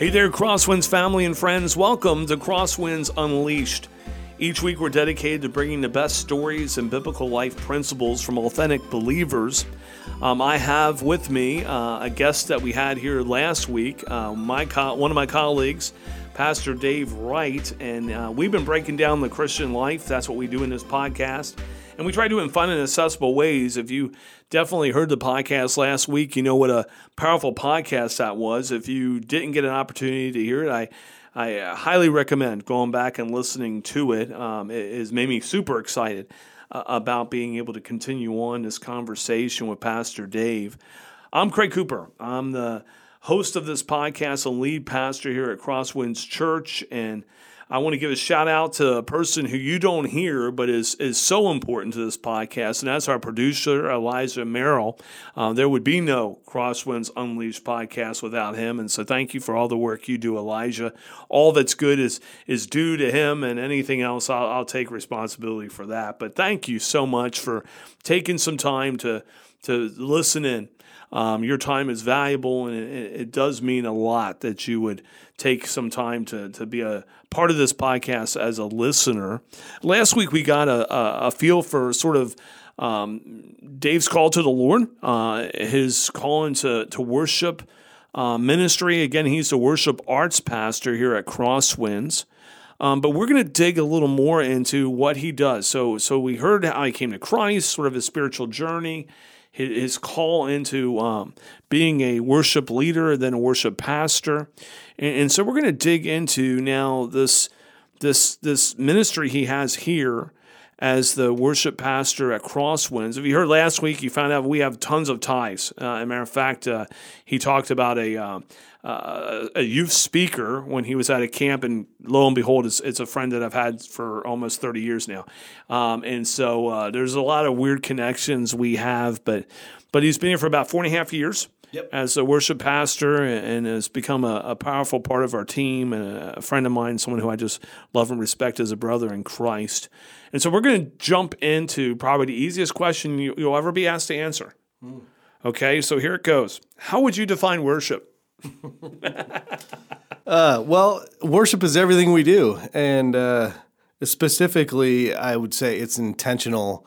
Hey there, Crosswinds family and friends. Welcome to Crosswinds Unleashed. Each week, we're dedicated to bringing the best stories and biblical life principles from authentic believers. Um, I have with me uh, a guest that we had here last week, uh, my co- one of my colleagues, Pastor Dave Wright, and uh, we've been breaking down the Christian life. That's what we do in this podcast. And we try to do it in fun and accessible ways. If you definitely heard the podcast last week, you know what a powerful podcast that was. If you didn't get an opportunity to hear it, I I uh, highly recommend going back and listening to it. Um, it has made me super excited uh, about being able to continue on this conversation with Pastor Dave. I'm Craig Cooper. I'm the host of this podcast and lead pastor here at Crosswinds Church, and I want to give a shout out to a person who you don't hear, but is is so important to this podcast, and that's our producer Elijah Merrill. Uh, there would be no Crosswinds Unleashed podcast without him, and so thank you for all the work you do, Elijah. All that's good is is due to him, and anything else, I'll, I'll take responsibility for that. But thank you so much for taking some time to to listen in um, your time is valuable, and it, it, does mean a lot that you would take some time to, to be a part of this podcast as a listener. Last week, we got a, a, feel for sort of um, Dave's call to the Lord, uh, his calling into to worship uh, ministry. Again, he's a worship arts pastor here at Crosswinds. Um, but we're going to dig a little more into what he does. So, so we heard how he came to Christ, sort of his spiritual journey, his call into um, being a worship leader, then a worship pastor, and, and so we're going to dig into now this this this ministry he has here as the worship pastor at Crosswinds. If you heard last week, you found out we have tons of ties. Uh, as a matter of fact, uh, he talked about a uh, uh, a youth speaker when he was at a camp, and lo and behold, it's, it's a friend that I've had for almost 30 years now. Um, and so uh, there's a lot of weird connections we have, but but he's been here for about four and a half years. Yep. As a worship pastor, and has become a, a, powerful part of our team, and a friend of mine, someone who I just love and respect as a brother in Christ. And so we're going to jump into probably the easiest question you, will ever be asked to answer. Mm. Okay, so here it goes. How would you define worship? uh, well, worship is everything we do, and uh, specifically, I would say it's intentional.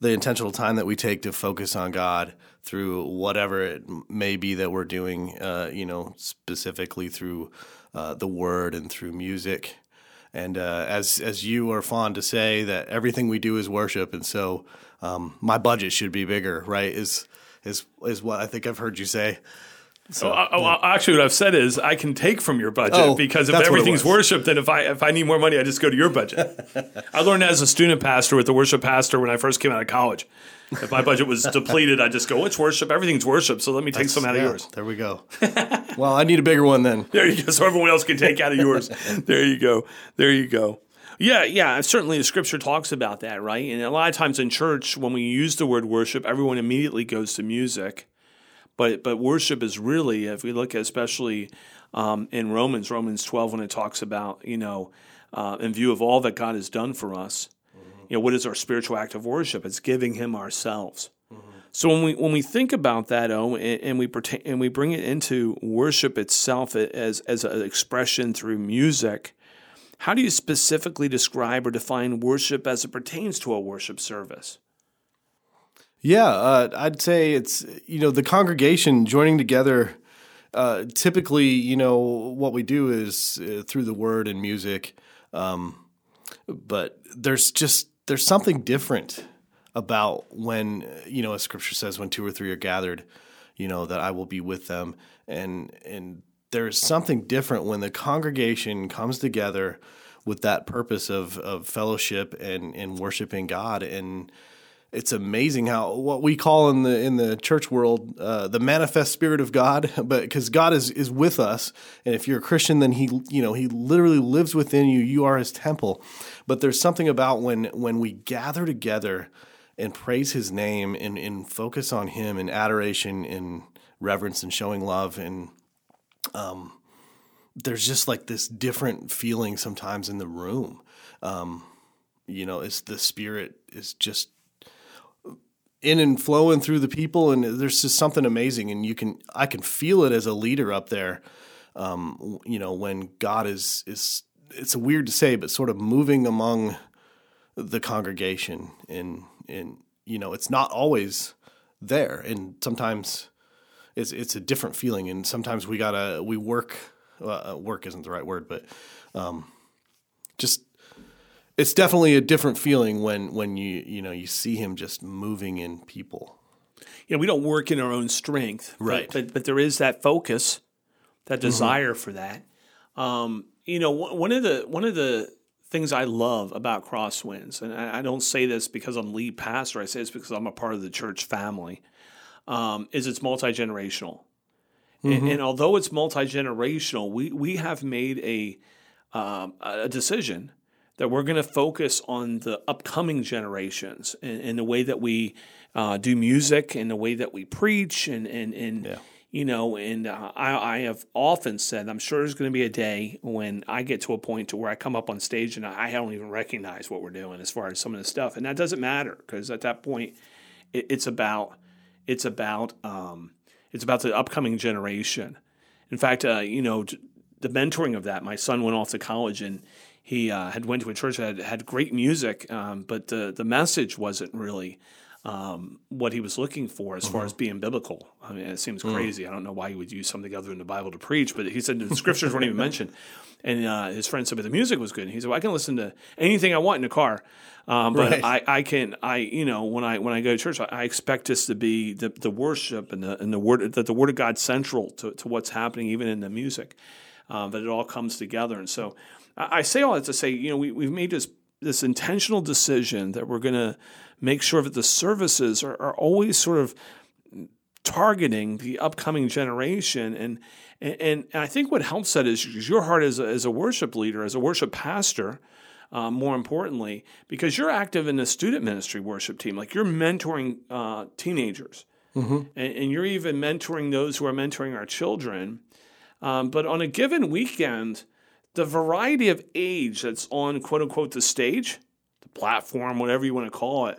The intentional time that we take to focus on God through whatever it may be that we're doing, uh, you know, specifically through uh, the Word and through music. And uh, as as you are fond to say, that everything we do is worship, and so um, my budget should be bigger, right? Is is is what I think I've heard you say. So oh, oh yeah. actually, what I've said is I can take from your budget oh, because if everything's worship, then if I if I need more money, I just go to your budget. I learned as a student pastor with the worship pastor when I first came out of college. If my budget was depleted, I just go, "It's worship. Everything's worship." So let me take That's, some out yeah, of yours. There we go. well, I need a bigger one then. There you go. So everyone else can take out of yours. there you go. There you go. Yeah, yeah. Certainly, the scripture talks about that, right? And a lot of times in church, when we use the word worship, everyone immediately goes to music. But but worship is really, if we look at especially um, in Romans, Romans 12, when it talks about, you know, uh, in view of all that God has done for us, mm-hmm. you know, what is our spiritual act of worship? It's giving Him ourselves. Mm-hmm. So when we when we think about that, oh, and, and we pertain, and we bring it into worship itself as as an expression through music, how do you specifically describe or define worship as it pertains to a worship service? Yeah, uh, I'd say it's you know the congregation joining together. Uh, typically, you know what we do is uh, through the word and music, um, but there's just there's something different about when you know as Scripture says when two or three are gathered, you know that I will be with them, and and there's something different when the congregation comes together with that purpose of of fellowship and and worshiping God and it's amazing how what we call in the in the church world uh, the manifest spirit of God, but because God is is with us, and if you're a Christian, then he you know he literally lives within you. You are His temple. But there's something about when when we gather together and praise His name and and focus on Him in adoration and reverence and showing love and um, there's just like this different feeling sometimes in the room. Um, you know, it's the spirit is just in and flowing through the people and there's just something amazing and you can i can feel it as a leader up there um, you know, when God is is it's weird to say, but sort of moving among the congregation, and and you know, it's not always there, and sometimes it's it's a different feeling, and sometimes we gotta we work. Uh, work isn't the right word, but um, just it's definitely a different feeling when when you you know you see him just moving in people. Know, we don't work in our own strength, Right. But but, but there is that focus, that desire for that. Um, you know, one of the one of the things I love about Crosswinds, and I, I don't say this because I'm lead pastor. I say this because I'm a part of the church family. Um, is it's multi generational, and, and although it's multi generational, we we have made a um, a decision that we're going to focus on the upcoming generations and, and the way that we uh, do music and the way that we preach and and and Yeah. you know and uh, I, I have often said I'm sure there's going to be a day when I get to a point to where I come up on stage and I don't even recognize what we're doing as far as some of the stuff and that doesn't matter because at that point it, it's about it's about um, it's about the upcoming generation. In fact, uh, you know, the mentoring of that. My son went off to college and he uh, had went to a church that had, had great music, um, but the the message wasn't really um, what he was looking for as far as being biblical. I mean, it seems crazy. I don't know why he would use something other than the Bible to preach, but he said the scriptures weren't even mentioned. And uh, his friend said, but the music was good. And he said, well, I can listen to anything I want in the car. Um, but Right. I, I can I you know when I when I go to church I, I expect this to be the, the worship and the and the word that the word of God central to, to what's happening even in the music um, that it all comes together and so I, say all that to say you know we, we've made this this intentional decision that we're going to make sure that the services are, are always sort of targeting the upcoming generation. And and, and I think what helps that is your heart as a, as a worship leader as a worship pastor um, more importantly, because you're active in the student ministry worship team, like you're mentoring uh, teenagers, and, and you're even mentoring those who are mentoring our children. Um, but on a given weekend, the variety of age that's on quote unquote the stage, the platform, whatever you want to call it,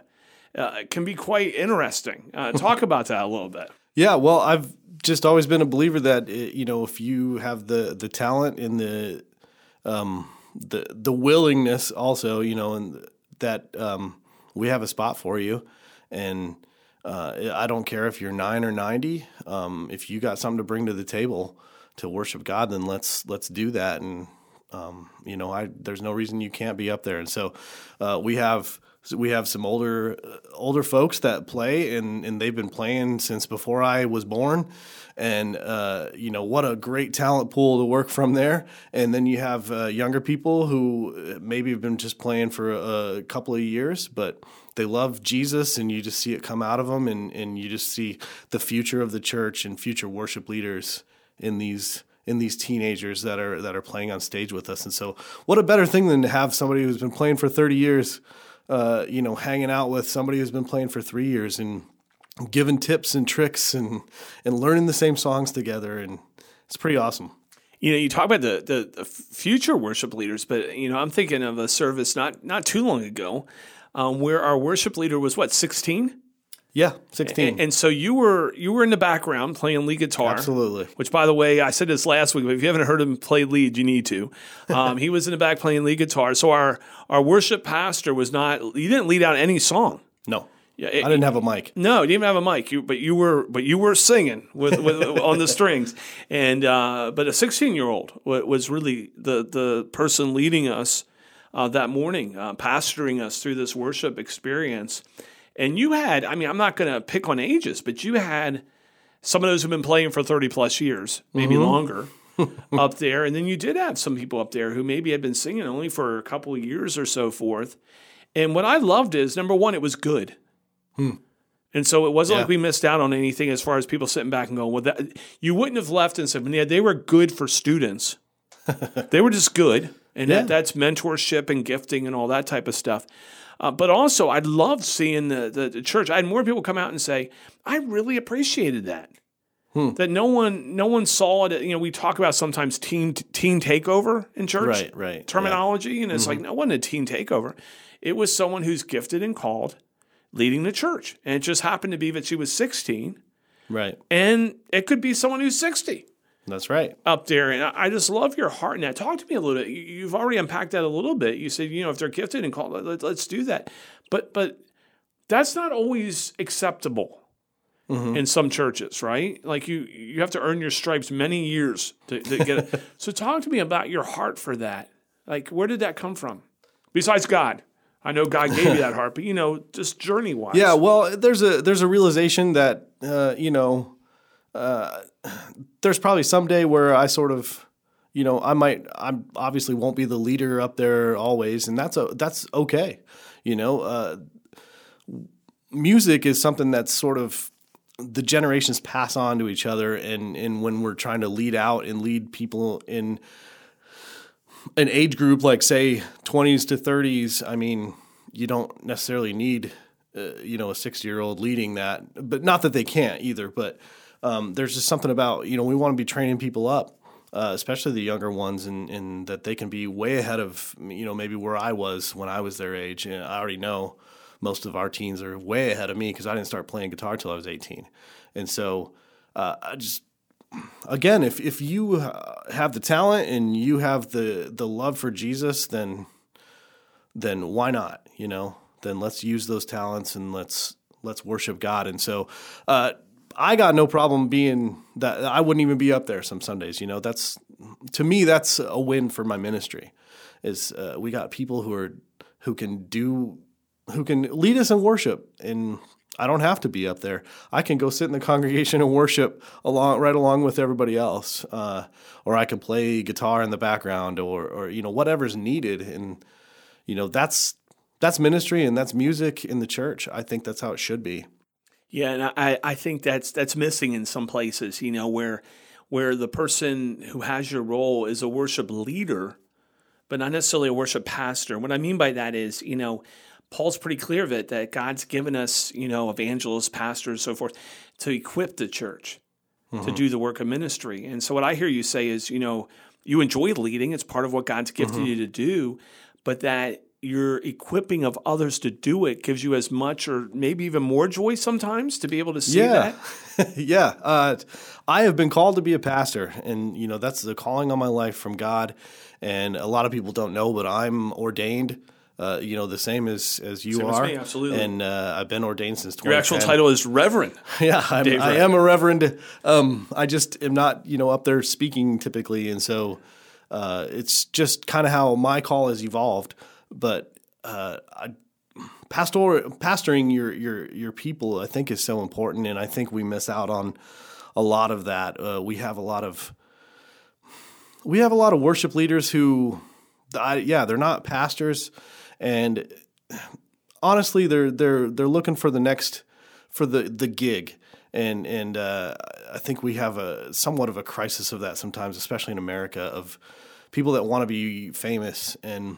uh, can be quite interesting. Uh, talk about that a little bit. Yeah, well, I've just always been a believer that uh, you know if you have the the talent and the um, the the willingness, also you know, and that um, we have a spot for you, and uh, I don't care if you're nine or ninety. Um, if you got something to bring to the table to worship God, then let's let's do that. And um, you know, I there's no reason you can't be up there. And so uh, we have we have some older older folks that play, and and they've been playing since before I was born. And uh, you know what a great talent pool to work from there. And then you have uh, younger people who maybe have been just playing for a, a couple of years, but they love Jesus, and you just see it come out of them, and and you just see the future of the church and future worship leaders in these in these teenagers that are that are playing on stage with us. And so, what a better thing than to have somebody who's been playing for 30 years, uh, you know, hanging out with somebody who's been playing for three years and giving tips and tricks and and learning the same songs together. And it's pretty awesome. You know, you talk about the, the, the future worship leaders, but you know, I'm thinking of a service not not too long ago, um, where our worship leader was what 16. Yeah, 16. And, and so you were you were in the background playing lead guitar. Absolutely. Which, by the way, I said this last week, but if you haven't heard him play lead, you need to. Um, he was in the back playing lead guitar. So our our worship pastor was not. He didn't lead out any song. No, Yeah, I didn't have a mic. no, you didn't even have a mic. You, but you were, but you were singing with, with on the strings. And uh, but a 16 year old was really the the person leading us uh, that morning, uh, pastoring us through this worship experience. And you had, I mean, I'm not going to pick on ages, but you had some of those who've been playing for 30 plus years, maybe mm-hmm. longer. up there, and then you did have some people up there who maybe had been singing only for a couple of years or so forth. And what I loved is number one, it was good. Hmm. And so it wasn't Yeah. like we missed out on anything as far as people sitting back and going, well, that, you wouldn't have left and said, yeah, they were good for students. they were just good. And Yeah. that, that's mentorship and gifting and all that type of stuff. Uh, but also, I loved seeing the, the, the church. I had more people come out and say, I really appreciated that. Hmm. That no one, no one saw it. You know, we talk about sometimes teen teen takeover in church Right, right, yeah. terminology, and it's like no one a teen takeover. It was someone who's gifted and called, leading the church, and it just happened to be that she was 16, Right. and it could be someone who's 60. That's right. up there. And I just love your heart in that. Talk to me a little bit. You- You've already unpacked that a little bit. You said, you know, if they're gifted and called, let, let's do that. But but that's not always acceptable in some churches, right? Like you you have to earn your stripes many years to, to get it. so talk to me about your heart for that. Like where did that come from? Besides God. I know God gave you that heart, but you know, just journey wise. Yeah, well, there's a there's a realization that uh, you know, uh, there's probably some day where I sort of, you know, I might I'm obviously won't be the leader up there always, and that's a that's okay. You know, uh, music is something that's sort of the generations pass on to each other, and and when we're trying to lead out and lead people in an age group like say 20s to 30s i mean you don't necessarily need uh, you know a 60 year old leading that but not that they can't either but um, there's just something about you know we want to be training people up uh, especially the younger ones and, and that they can be way ahead of you know maybe where i was when i was their age and i already know most of our teens are way ahead of me because i didn't start playing guitar till i was 18 and so uh, i just again, if if you have the talent and you have the the love for Jesus, then then why not? You know, then let's use those talents and let's let's worship God. And so, uh, I got no problem being that. I wouldn't even be up there some Sundays. You know, that's to me that's a win for my ministry. Is uh, we got people who are who can do who can lead us in worship and I don't have to be up there. I can go sit in the congregation and worship along right along with everybody else, uh, or I can play guitar in the background, or or you know whatever's needed, and you know that's that's ministry and that's music in the church. I think that's how it should be. Yeah, and I, I think that's that's missing in some places, you know, where where the person who has your role is a worship leader, but not necessarily a worship pastor. What I mean by that is, you know, Paul's pretty clear of it that God's given us, you know, evangelists, pastors, so forth, to equip the church to mm-hmm. do the work of ministry. And so what I hear you say is, you know, you enjoy leading, it's part of what God's gifted mm-hmm. you to do, but that your equipping of others to do it gives you as much or maybe even more joy sometimes to be able to see Yeah, that. yeah. Uh, I have been called to be a pastor, and you know that's the calling on my life from God. And a lot of people don't know, but I'm ordained. Uh, you know, the same as as you Same as are. me, absolutely. And uh, I've been ordained since. Your actual title is Reverend. Yeah, I'm, Dave I am a reverend. Um, I just am not, you know, up there speaking typically, and so uh, it's just kind of how my call has evolved. But uh, I, pastor pastoring your your your people, I think, is so important, and I think we miss out on a lot of that. Uh, we have a lot of we have a lot of worship leaders who, I, yeah, they're not pastors, and honestly, they're they're they're looking for the next for the the gig, and and uh, I think we have a somewhat of a crisis of that sometimes, especially in America, of people that want to be famous, and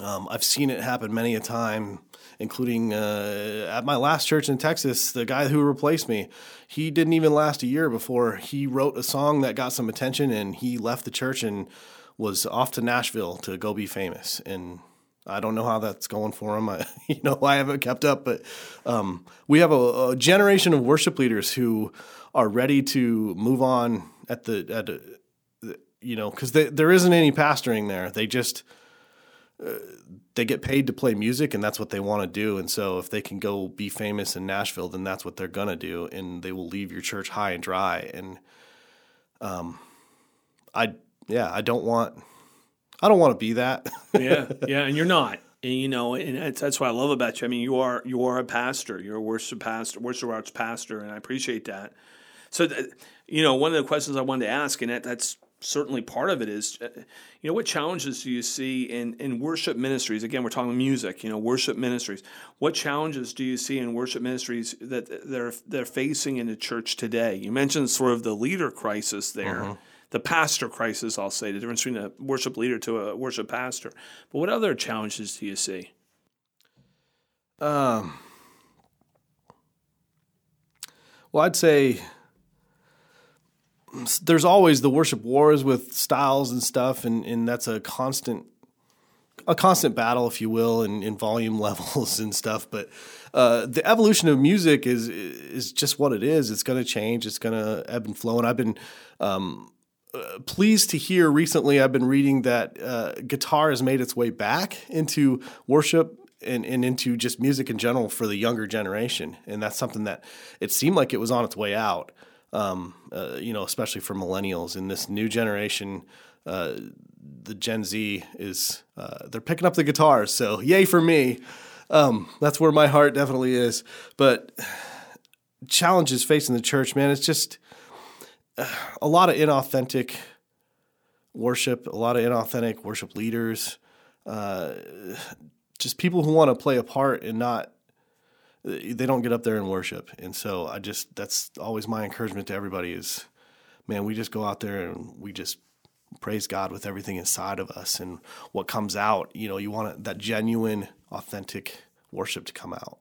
um, I've seen it happen many a time. Including uh, at my last church in Texas, the guy who replaced me, he didn't even last a year before he wrote a song that got some attention, and he left the church and was off to Nashville to go be famous. And I don't know how that's going for him. I, you know, I haven't kept up, but um, we have a, a generation of worship leaders who are ready to move on at the at a, you know because there isn't any pastoring there. They just they get paid to play music, and that's what they want to do. And so, if they can go be famous in Nashville, then that's what they're gonna do, and they will leave your church high and dry. And um, I yeah, I don't want I don't want to be that. yeah, yeah, and you're not. And, you know, and that's, what I love about you. I mean, you are you are a pastor. You're a worship pastor, worship arts pastor, and I appreciate that. So, th- you know, one of the questions I wanted to ask, and that, that's certainly part of it, is, uh, you know, what challenges do you see in in worship ministries? Again, we're talking music. You know, worship ministries. What challenges do you see in worship ministries that they're they're facing in the church today? You mentioned sort of the leader crisis there the pastor crisis, I'll say, the difference between a worship leader to a worship pastor. But what other challenges do you see? Um, well, I'd say there's always the worship wars with styles and stuff, and, and that's a constant a constant battle, if you will, in, in volume levels and stuff. But uh, the evolution of music is is just what it is. It's going to change. It's going to ebb and flow. And I've been um, uh, pleased to hear recently. I've been reading that uh, guitar has made its way back into worship and, and into just music in general for the younger generation, and that's something that it seemed like it was on its way out. Um, uh, you know, especially for millennials in this new generation, uh, the Gen Z is uh, they're picking up the guitars. So yay for me. Um, that's where my heart definitely is. But challenges facing the church, man, it's just a lot of inauthentic worship, a lot of inauthentic worship leaders, uh, just people who want to play a part and not they don't get up there and worship. And so I just that's always my encouragement to everybody is man, we just go out there and we just praise God with everything inside of us and what comes out, you know, you want that genuine authentic worship to come out.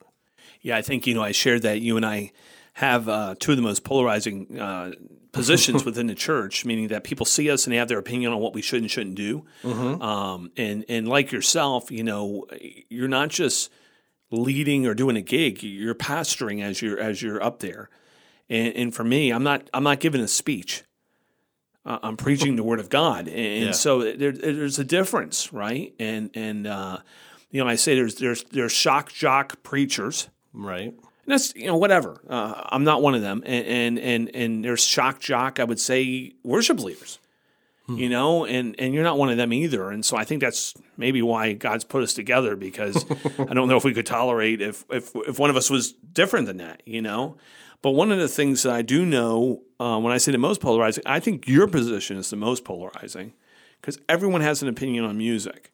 Yeah, I think you know I shared that you and I have uh, two of the most polarizing uh, positions within the church, meaning that people see us and they have their opinion on what we should and shouldn't do. Mm-hmm. Um, and and like yourself, you know, you're not just leading or doing a gig; you're pastoring as you're as you're up there. And, and for me, I'm not I'm not giving a speech. Uh, I'm preaching the word of God, and, yeah. so there, there's a difference, right? And and uh, you know, I say there's there's there's shock jock preachers, right? And that's you know whatever. Uh, I'm not one of them, and, and and and there's shock jock. I would say worship leaders, hmm. you know, and and you're not one of them either. And so I think that's maybe why God's put us together because I don't know if we could tolerate if if if one of us was different than that, you know. But one of the things that I do know uh, when I say the most polarizing, I think your position is the most polarizing because everyone has an opinion on music.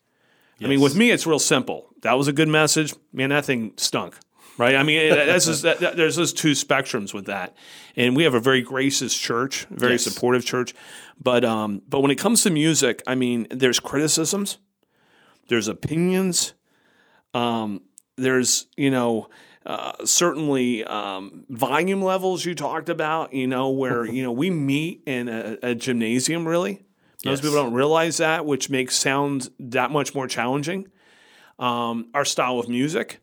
Yes. I mean, with me, it's real simple. That was a good message. Man, that thing stunk right? I mean, that's just, that, there's those two spectrums with that, and we have a very gracious church, very yes. supportive church, but um, but when it comes to music, I mean, there's criticisms, there's opinions, um, there's you know. Uh, certainly, um, volume levels you talked about, you know, where you know we meet in a, a gymnasium. Really, most yes. people don't realize that, which makes sound that much more challenging. Um, our style of music,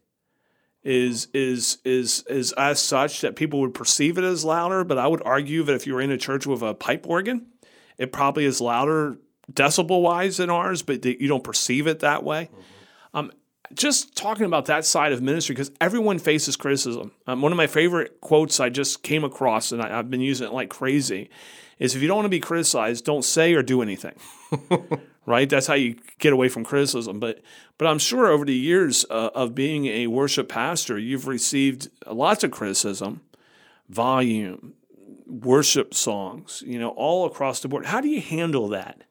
is is is is as such that people would perceive it as louder, but I would argue that if you're in a church with a pipe organ, it probably is louder decibel wise than ours, but you don't perceive it that way. Mm-hmm. Um, just talking about that side of ministry because everyone faces criticism. Um, one of my favorite quotes I just came across, and I, have been using it like crazy, is if you don't want to be criticized, don't say or do anything. right? That's how you get away from criticism. But but I'm sure over the years uh, of being a worship pastor, you've received lots of criticism, volume, worship songs, you know, all across the board. How do you handle that?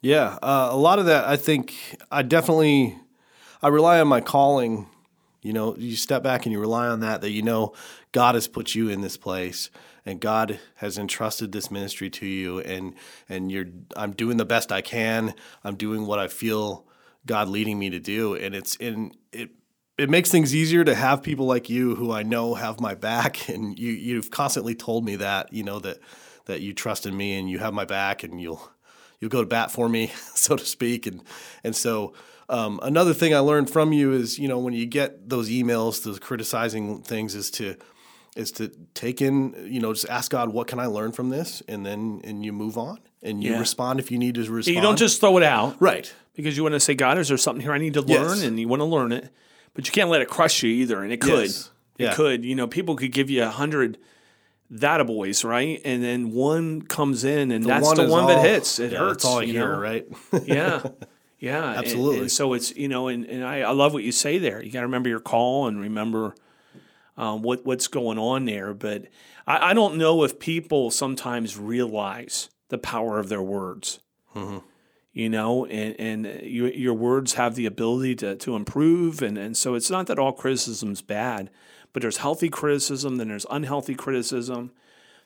Yeah, uh, a lot of that. I think I definitely I rely on my calling. You know, you step back and you rely on that. That you know, God has put you in this place and God has entrusted this ministry to you and and you're I'm doing the best I can. I'm doing what I feel God leading me to do and it's in it it makes things easier to have people like you who I know have my back and you you've constantly told me that, you know that that you trust in me and you have my back and you'll you'll go to bat for me, so to speak. And and so um, another thing I learned from you is, you know, when you get those emails, those criticizing things, is to is to take in, you know, just ask God, what can I learn from this? And then, and you move on and you yeah. respond if you need to respond. You don't just throw it out. Right. Because you want to say, God, is there something here I need to learn? Yes. And you want to learn it, but you can't let it crush you either. And it could. Yes. It yeah. could. You know, people could give you a hundred that boys, right? And then one comes in and the that's one the one all, that hits. It yeah, hurts. All I hear, know? right? yeah. Yeah. Absolutely. And, and, so it's, you know, and, and I, I love what you say there. You got to remember your call and remember um, what what's going on there. But I, I, don't know if people sometimes realize the power of their words. Mm-hmm. You know, and, and you, your words have the ability to, to improve. And, and so it's not that all criticism is bad, but there's healthy criticism, then there's unhealthy criticism.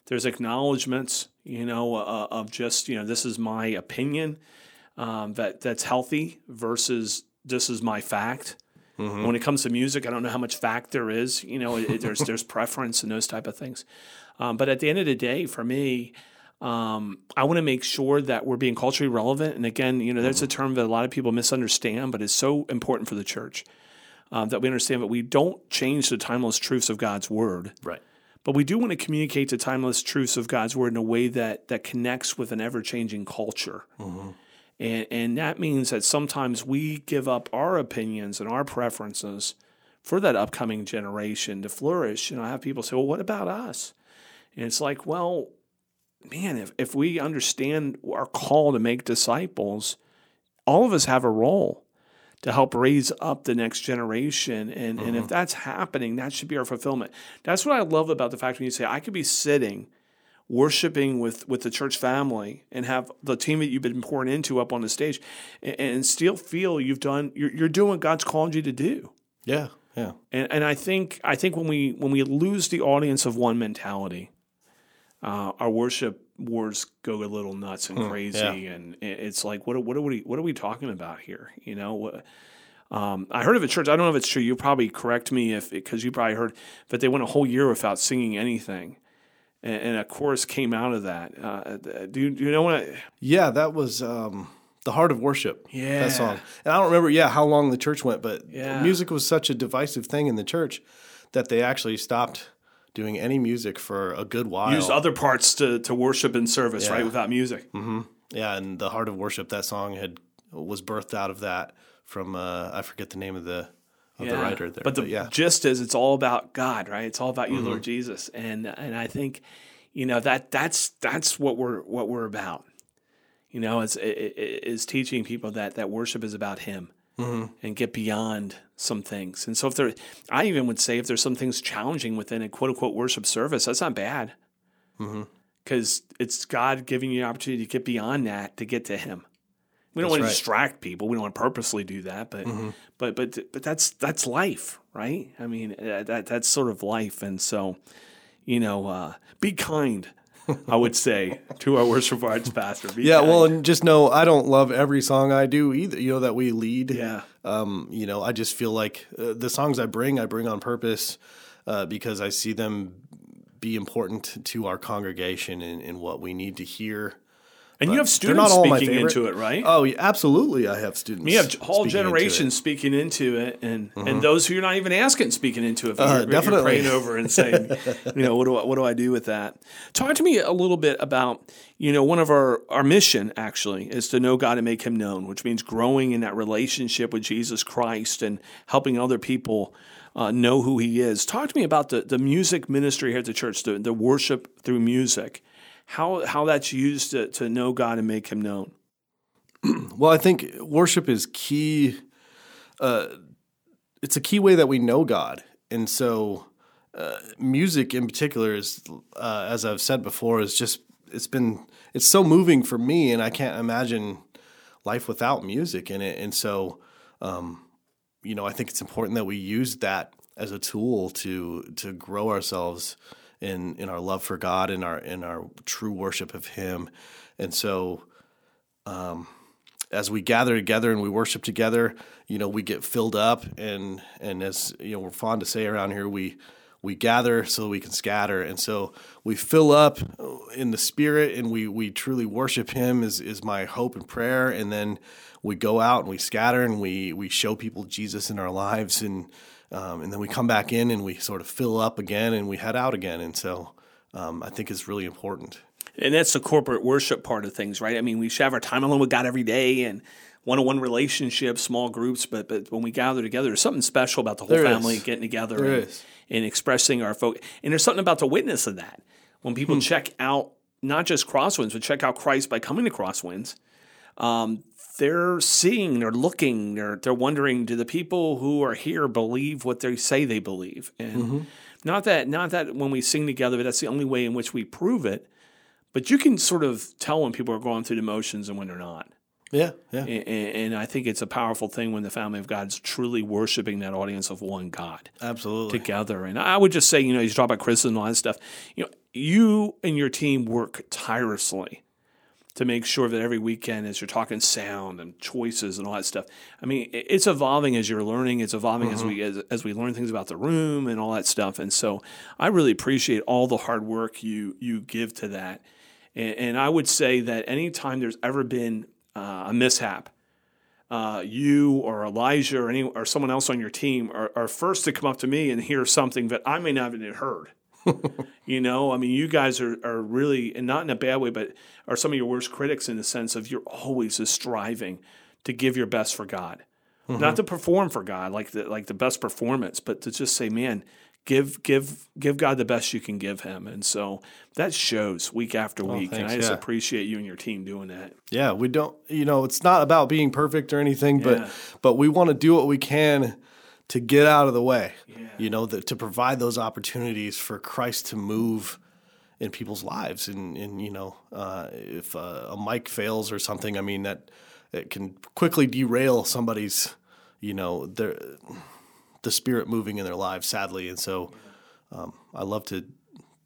There's acknowledgments, you know, uh, of just, you know, this is my opinion um, that that's healthy versus this is my fact. Mm-hmm. When it comes to music, I don't know how much fact there is. You know, it, there's there's preference and those type of things. Um, but at the end of the day, for me, um, I want to make sure that we're being culturally relevant. And again, you know, that's mm-hmm. a term that a lot of people misunderstand, but it's so important for the church uh, that we understand that we don't change the timeless truths of God's word. Right. but we do want to communicate the timeless truths of God's word in a way that that connects with an ever changing culture. Mm-hmm. And, and that means that sometimes we give up our opinions and our preferences for that upcoming generation to flourish. And I have people say, well, what about us? And it's like, well, man, if, if we understand our call to make disciples, all of us have a role to help raise up the next generation. And, and if mm-hmm. that's happening, that should be our fulfillment. That's what I love about the fact when you say, I could be sitting worshiping with, with the church family and have the team that you've been pouring into up on the stage and, and still feel you've done, you're, you're doing what God's called you to do. Yeah, yeah. And, and I think I think when we when we lose the audience of one mentality, uh, our worship wars go a little nuts and crazy, yeah. and it's like what are- what are we what are we talking about here? You know, what, um, I heard of a church. I don't know if it's true. You probably correct me if because you probably heard, but they went a whole year without singing anything, and, and a chorus came out of that. Uh, do, you, do you know what? I, Yeah, that was um, the heart of worship. Yeah. that song. And I don't remember, yeah, how long the church went, but Yeah. music was such a divisive thing in the church that they actually stopped doing any music for a good while. Used other parts to, to worship and service, right? Without music. yeah, and the heart of worship. That song had was birthed out of that from uh, I forget the name of the of the writer there, But the yeah, Mm-hmm. gist is it's all about God, right? It's all about you, Lord Jesus. And and I think, you know, that that's that's what we're what we're about. You know, it's it, it- is teaching people that that worship is about Him Mm-hmm. and get beyond some things. And so if there, I even would say if there's some things challenging within a quote unquote worship service, that's not bad. Mm-hmm. Because it's God giving you an opportunity to get beyond that to get to Him. We don't want to distract people. We don't want to purposely do that, but Mm-hmm. but but but that's that's life, right? I mean, uh, that that's sort of life, and so you know, uh, be kind. I would say to our worship arts pastor. Be yeah. kind. Well, and just know I don't love every song I do either. You know that we lead. yeah, Um, you know, I just feel like uh, the songs I bring, I bring on purpose uh, because I see them be important to our congregation and, and what we need to hear. And you have students not all my speaking into it, right? Oh, yeah, absolutely. I have students. you have whole generations speaking into it, and and those who you're not even asking speaking into it. Uh, you're, you're definitely. praying over and saying, you know, what do I, what do I do with that? Talk to me a little bit about, you know, one of our our mission actually is to know God and make Him known, which means growing in that relationship with Jesus Christ and helping other people. Uh, know who he is. Talk to me about the, the music ministry here at the church, the, the worship through music, how how that's used to, to know God and make him known. Well, I think worship is key. Uh, it's a key way that we know God, and so uh, music in particular is, uh, as I've said before, is just it's been it's so moving for me, and I can't imagine life without music in it. And so, um, you know, I think it's important that we use that as a tool to to grow ourselves in in our love for God and our in our true worship of Him. And so, um, as we gather together and we worship together, you know, we get filled up and and as you know, we're fond to say around here, we we gather so we can scatter. And so we fill up in the spirit and we we truly worship him is is my hope and prayer. And then we go out and we scatter and we we show people Jesus in our lives and um, and then we come back in and we sort of fill up again and we head out again. And so um, I think it's really important. And that's the corporate worship part of things, right? I mean, we should have our time alone with God every day and one-on-one relationships, small groups, but but when we gather together, there's something special about the whole There is. family getting together and, is. and expressing our focus. And there's something about the witness of that. When people Hmm. check out not just Crosswinds, but check out Christ by coming to Crosswinds, um, they're seeing, they're looking, they're they're wondering, do the people who are here believe what they say they believe? And Mm-hmm. not that not that when we sing together, but that's the only way in which we prove it. But you can sort of tell when people are going through the motions and when they're not. Yeah, yeah. And, and I think it's a powerful thing when the family of God is truly worshiping that audience of one God Absolutely. together. And I would just say, you know, you talk about criticism and all that stuff. You know, you and your team work tirelessly to make sure that every weekend, as you're talking sound and choices and all that stuff, I mean, it's evolving as you're learning. It's evolving as we as, as we learn things about the room and all that stuff. And so, I really appreciate all the hard work you you give to that. And, and I would say that anytime there's ever been uh, a mishap, uh, you or Elijah or any or someone else on your team are, are first to come up to me and hear something that I may not have even heard. you know, I mean, you guys are, are really, and not in a bad way, but are some of your worst critics in the sense of you're always just striving to give your best for God, not to mm-hmm. perform for God like the like the best performance, but to just say, man, give give give God the best you can give Him, and so that shows week after oh, week, and thanks, I just yeah. appreciate you and your team doing that. Yeah, we don't. You know, it's not about being perfect or anything, but Yeah. but we want to do what we can to get out of the way. You know, that to provide those opportunities for Christ to move in people's lives, and and you know, uh, if uh, a mic fails or something, I mean that it can quickly derail somebody's, you know, their the spirit moving in their lives. Sadly, and so um, I love to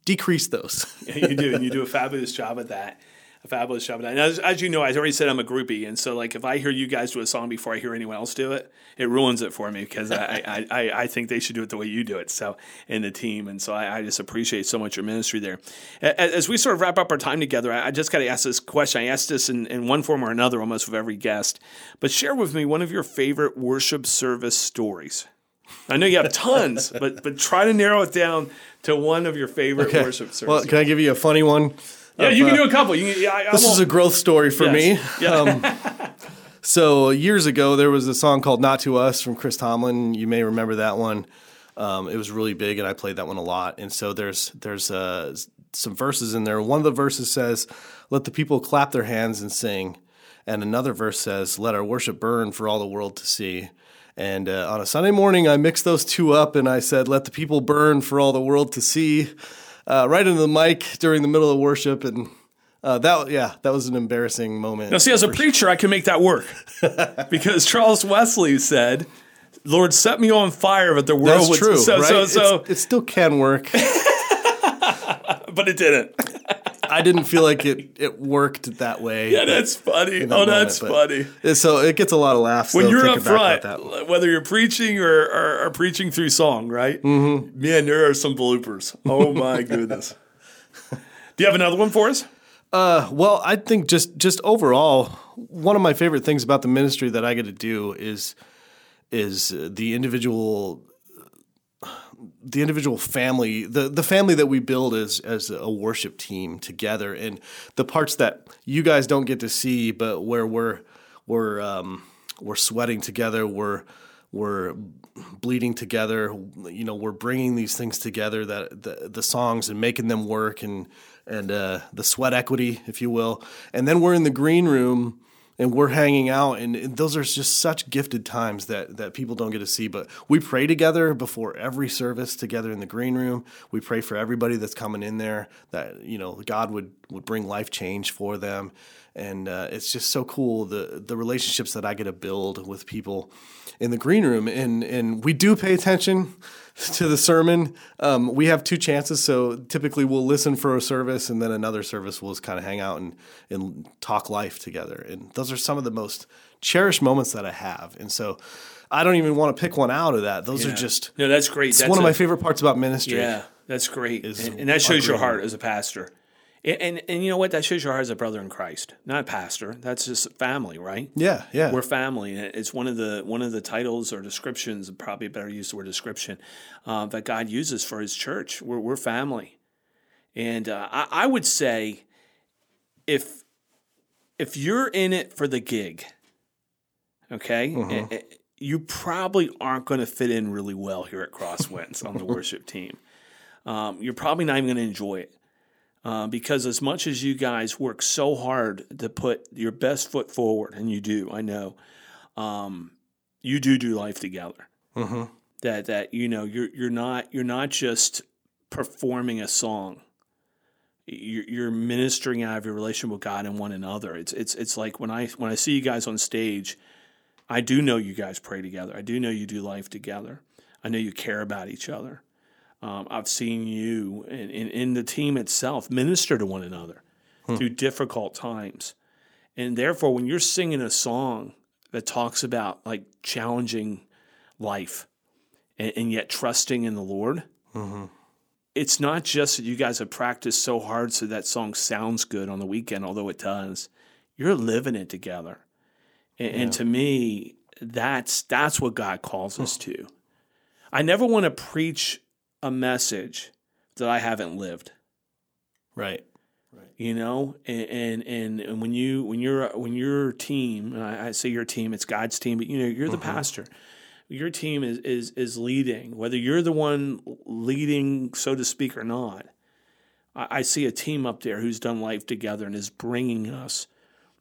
decrease those. Yeah, you do, and you do a fabulous job at that. A fabulous job. And as, as you know, I already said I'm a groupie, and so like if I hear you guys do a song before I hear anyone else do it, it ruins it for me because I, I, I, I think they should do it the way you do it. So in the team, and so I, I just appreciate so much your ministry there. A- As we sort of wrap up our time together, I I just got to ask this question. I asked this in, in one form or another almost with every guest, but share with me one of your favorite worship service stories. I know you have tons, but but try to narrow it down to one of your favorite worship services. well, can I give you a funny one? Yeah, of, you can uh, do a couple. You can, yeah, I, I This is a growth story for Yes. me. Um, so years ago, there was a song called "Not to Us" from Chris Tomlin. You may remember that one. Um, it was really big, and I played that one a lot. And so there's there's uh, some verses in there. One of the verses says, "Let the people clap their hands and sing," and another verse says, "Let our worship burn for all the world to see." And uh, on a Sunday morning, I mixed those two up, and I said, "Let the people burn for all the world to see," uh, right into the mic during the middle of worship, and uh, that yeah, that was an embarrassing moment. Now, see, as a preacher, I can make that work because Charles Wesley said, "Lord, set me on fire, but the world That's would." true, so, right? so, so, It's- it still can work. but it didn't. I didn't feel like it, it worked that way. Yeah, that's funny. in Oh, that that's moment, funny. So it gets a lot of laughs When though, you're up front, that. whether you're preaching or, or, or preaching through song, right? Mm-hmm. Man, there are some bloopers. Oh my goodness. Do you have another one for us? Uh, well, I think just just overall, one of my favorite things about the ministry that I get to do is is uh, the individual the individual family, the the family that we build as as a worship team together, and the parts that you guys don't get to see, but where we're we're um, we're sweating together, we're we're bleeding together. You know, we're bringing these things together that the, the songs and making them work, and and uh, the sweat equity, if you will, and then we're in the green room and we're hanging out and, and those are just such gifted times that that people don't get to see but we pray together before every service together in the green room. We pray for everybody that's coming in there that you know god would would bring life change for them. And uh, it's just so cool the the relationships that i get to build with people in the green room. And and we do pay attention to the sermon. Um, we have two chances so typically we'll listen for a service and then another service we'll just kind of hang out and and talk life together. And those are some of the most cherished moments that i have and so i don't even want to pick one out of that those are just No, that's great. it's That's one of my favorite parts about ministry Yeah, that's great, and, and that shows your heart as a pastor. And, and and you know what? That shows your heart as a brother in Christ, not a pastor. That's just family, right? yeah yeah We're family. It's one of the one of the titles or descriptions, probably better use the word description, uh, that God uses for His church. We're we're family, and uh, I, I would say, if if you're in it for the gig, okay, eh, eh, you probably aren't going to fit in really well here at Crosswinds on the worship team. Um, you're probably not even going to enjoy it. Uh, because as much as you guys work so hard to put your best foot forward, and you do, I know, um, you do do life together. Mhm. That that you know you're you're not you're not just performing a song. You're, you're ministering out of your relation with God and one another. It's it's it's like when I when I see you guys on stage, I do know you guys pray together. I do know you do life together. I know you care about each other. Um, I've seen you in, in, in the team itself minister to one another through difficult times. And therefore, when you're singing a song that talks about like challenging life and, and yet trusting in the Lord, it's not just that you guys have practiced so hard so that song sounds good on the weekend, although it does. You're living it together. And, and to me, that's that's what God calls us hmm. to. I never want to preach a message that I haven't lived. Right. Right. You know, and and and when you when you're when your team, and I, I say your team, it's God's team, but you know you're the mm-hmm. pastor. Your team is is is leading, whether you're the one leading, so to speak, or not. I, I see a team up there who's done life together and is bringing us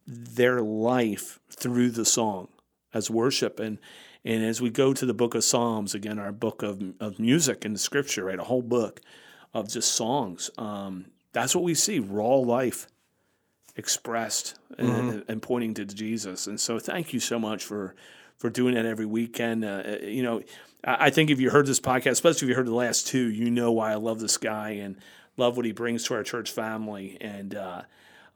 their life through the song as worship and and as we go to the book of Psalms again, our book of of music and scripture, right, a whole book of just songs. Um, that's what we see raw life expressed and, and, pointing to Jesus. And so, thank you so much for for doing that every weekend. Uh, you know, I, think if you heard this podcast, especially if you heard the last two, you know why I love this guy and love what he brings to our church family. And uh,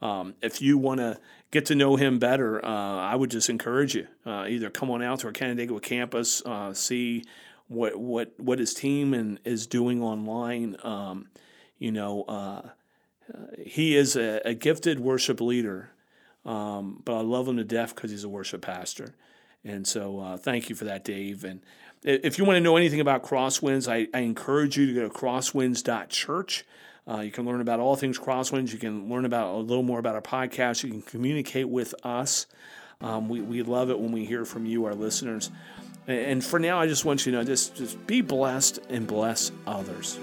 um, if you want to get to know him better, uh, I would just encourage you uh, either come on out to our Canandaigua campus, uh, see what what what his team and is doing online. Um, you know, uh, he is a, a, gifted worship leader, um, but I love him to death because he's a worship pastor. And so, uh, thank you for that, Dave. And if you want to know anything about Crosswinds, I, I encourage you to go to crosswinds.church. Uh, you can learn about all things Crosswinds. You can learn about a little more about our podcast. You can communicate with us. Um, we, we love it when we hear from you, our listeners. And for now, I just want you to know just, just be blessed and bless others.